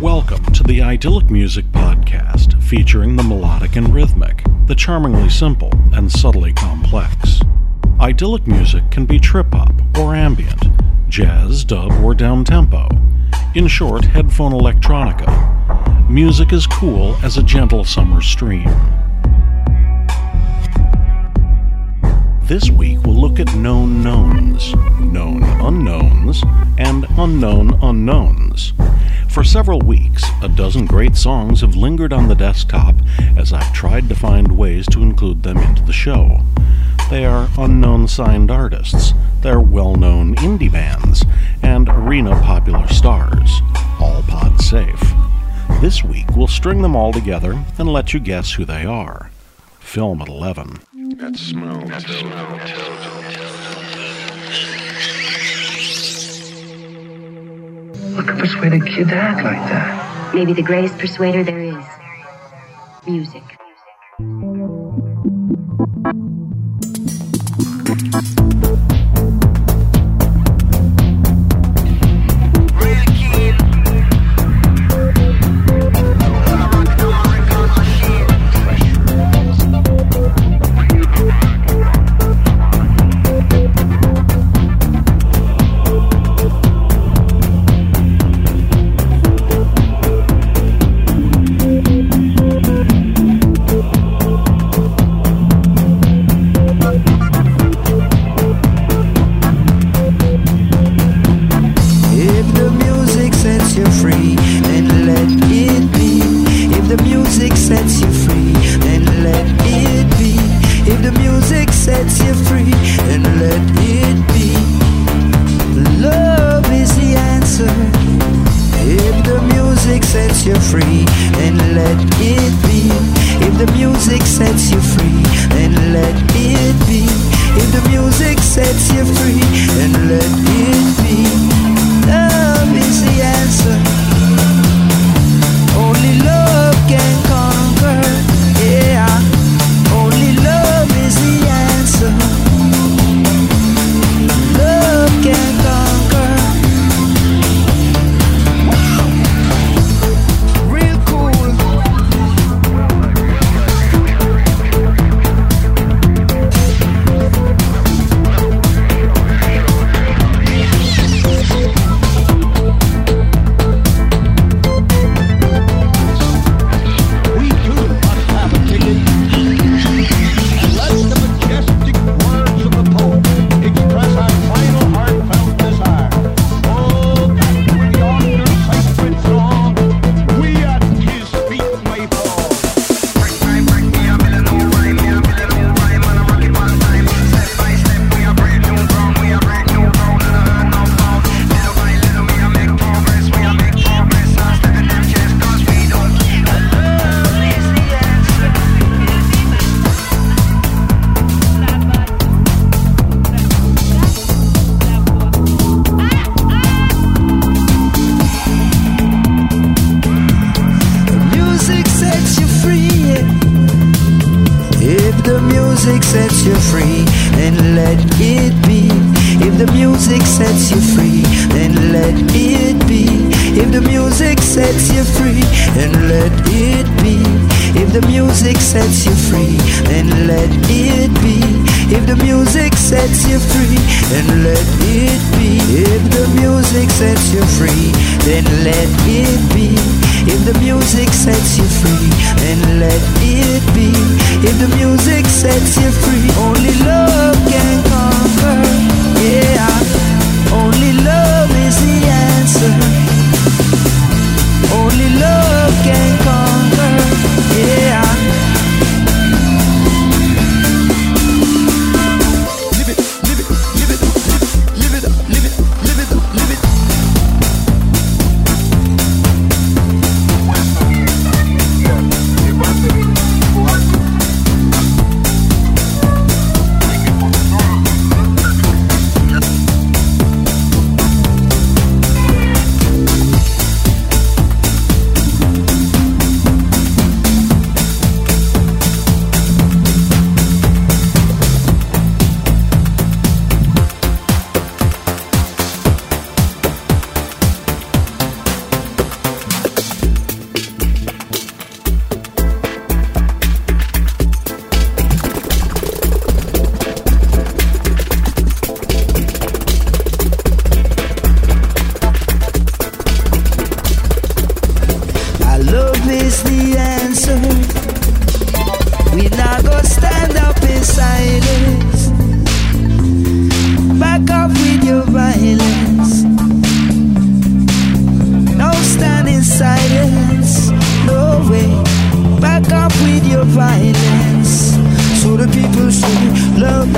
Welcome to the Idyllic Music Podcast, featuring the melodic and rhythmic, the charmingly simple and subtly complex. Idyllic music can be trip hop or ambient, jazz, dub, or down tempo. In short, headphone electronica. Music is cool as a gentle summer stream. This week we'll look at known knowns, known unknowns, and unknown unknowns. For several weeks, a dozen great songs have lingered on the desktop as I've tried to find ways to include them into the show. They are unknown signed artists, they're well known indie bands, and arena popular stars, all pod safe. This week we'll string them all together and let you guess who they are. Film at 11. That smell. That smell. What could persuade a kid to act like that? Maybe the greatest persuader there is music. If the music sets you free, then let it be. If the music sets you free, then let it be. If the music sets you free, then let it be. If the music sets you free, then let it be. If the music sets you free, then let it be. If the music sets you free, only love can conquer. Yeah, only love is the answer. Only love can conquer. Yeah.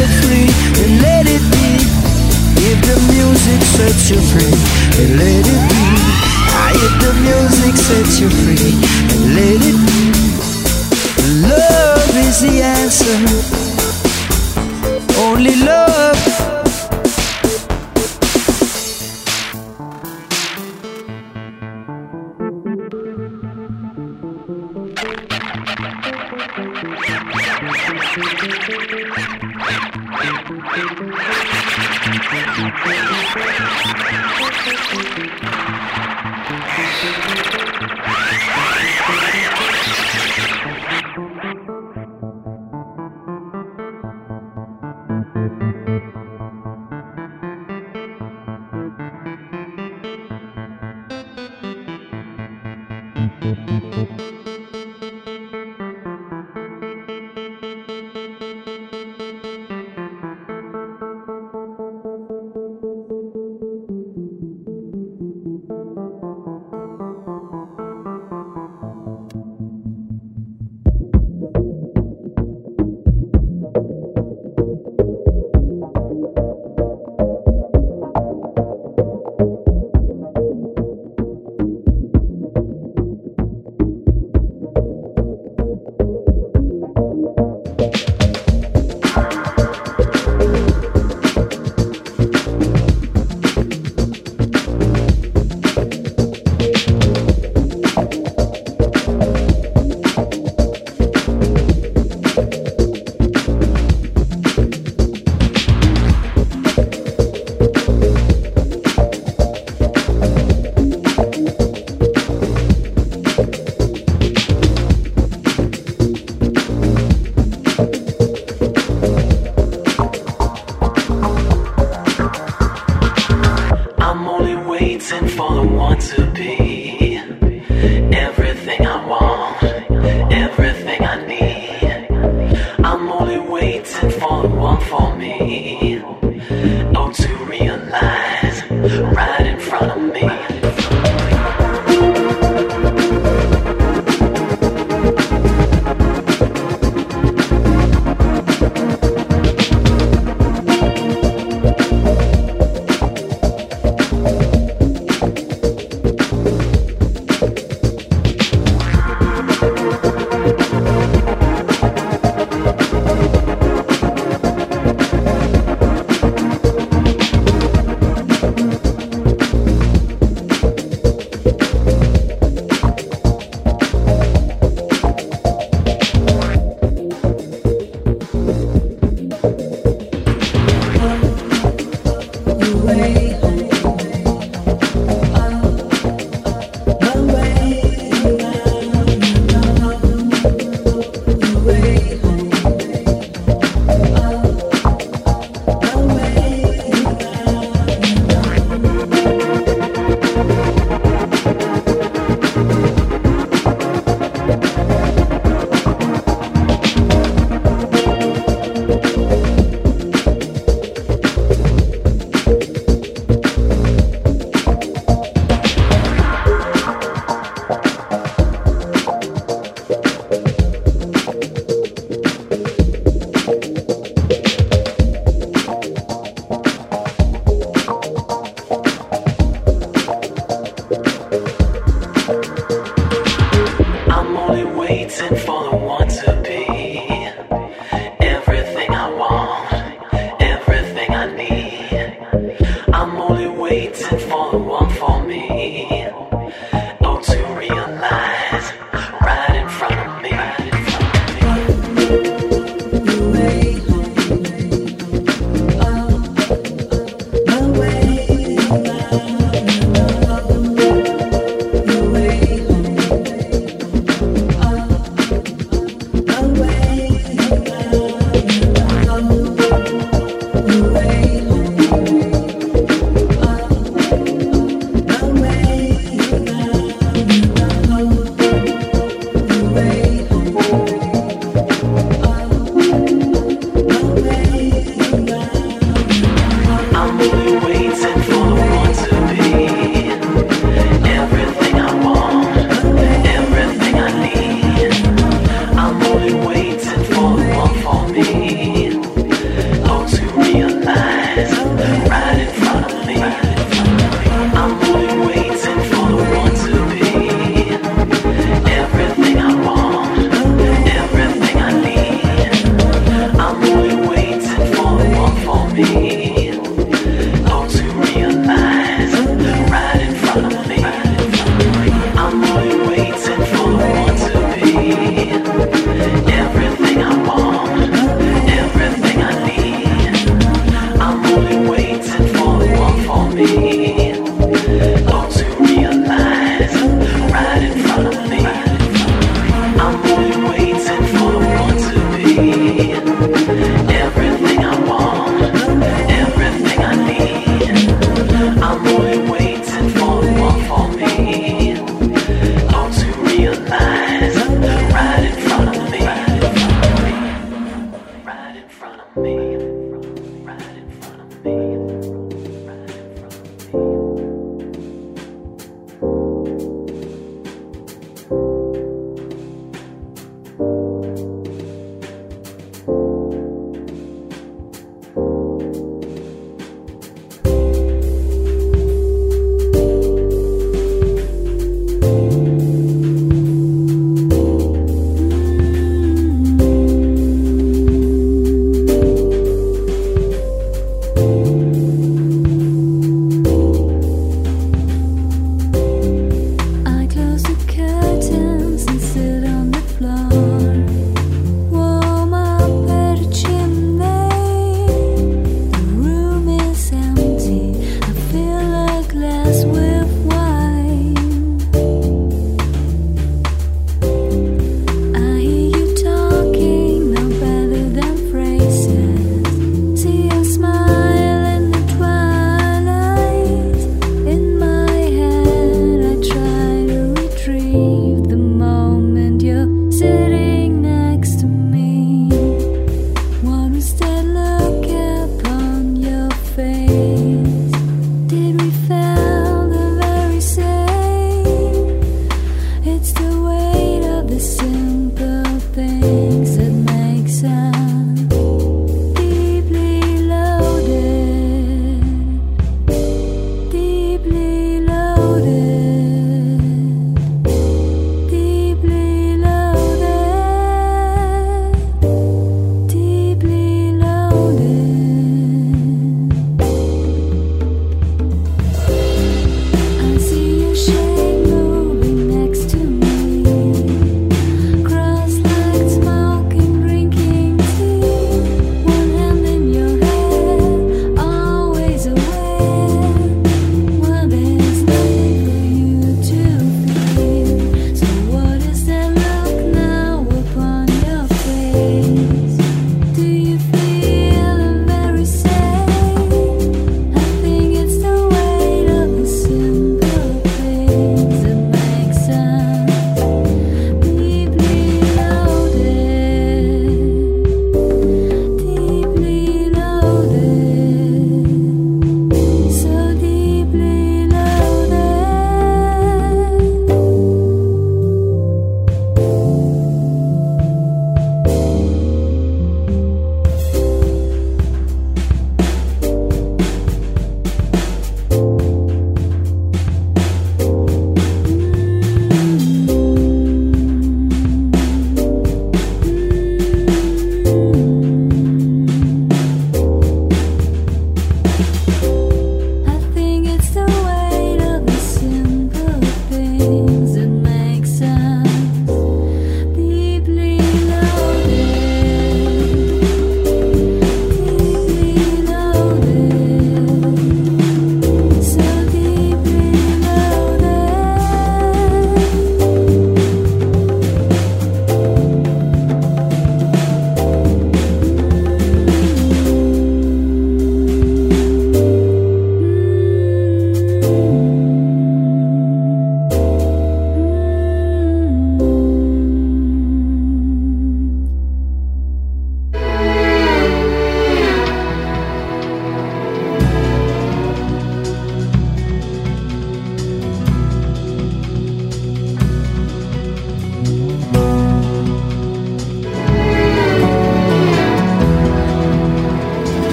it free and let it be. If the music sets you free and let it be. Ah, if the music sets you free and let it be. Love is the answer. Only love. Yeah.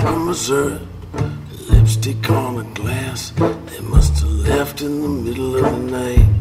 from Missouri. Lipstick on a glass they must have left in the middle of the night.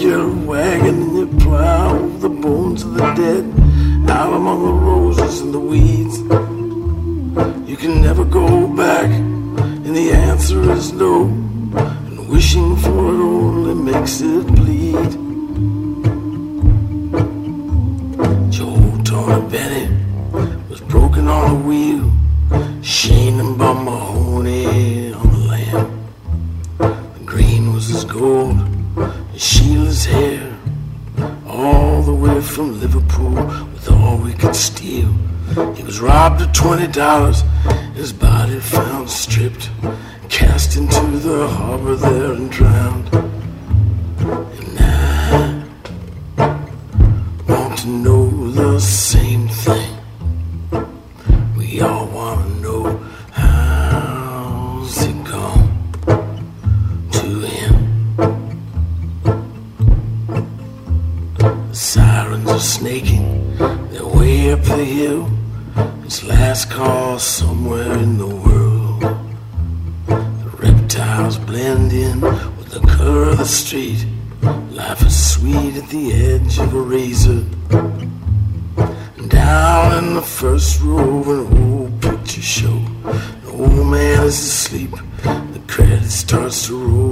your wagon and your plow the bones of the dead out among the roses and the weeds. You can never go back, and the answer is no. And wishing for it only makes it bleed. out you. It's last call somewhere in the world. The reptiles blend in with the color of the street. Life is sweet at the edge of a razor. Down in the first row of an old picture show, the old man is asleep. The credit starts to roll.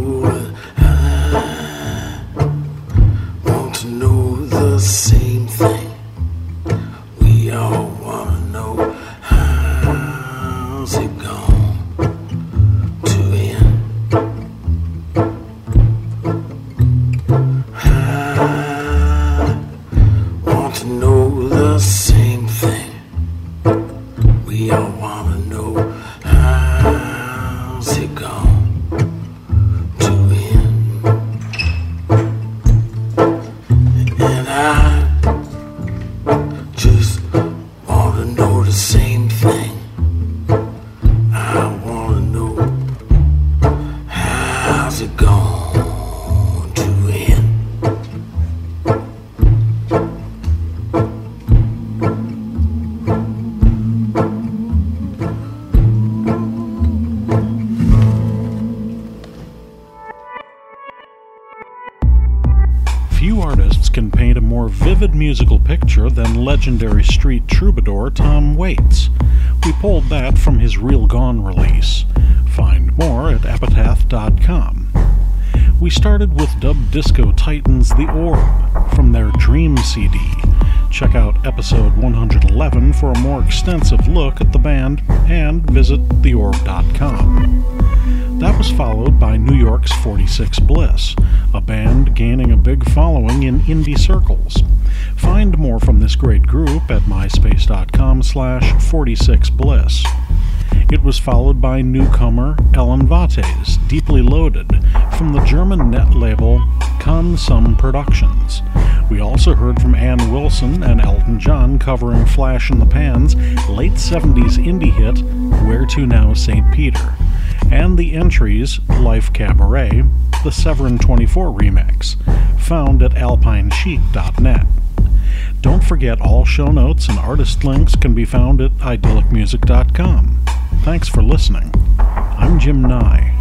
Legendary street troubadour Tom Waits. We pulled that from his Real Gone release. Find more at epitaph.com. We started with dub disco titans The Orb from their Dream CD. Check out episode 111 for a more extensive look at the band and visit theorb.com. That was followed by New York's 46 Bliss, a band gaining a big following in indie circles. Find more from this great group at myspace.com slash 46bliss. It was followed by newcomer Ellen Vates, Deeply Loaded, from the German net label Consum Productions. We also heard from Ann Wilson and Elton John covering Flash in the Pan's late 70s indie hit, Where to Now St. Peter, and the entries Life Cabaret, the Severin 24 remix, found at alpinechic.net. Don't forget all show notes and artist links can be found at idyllicmusic.com. Thanks for listening. I'm Jim Nye.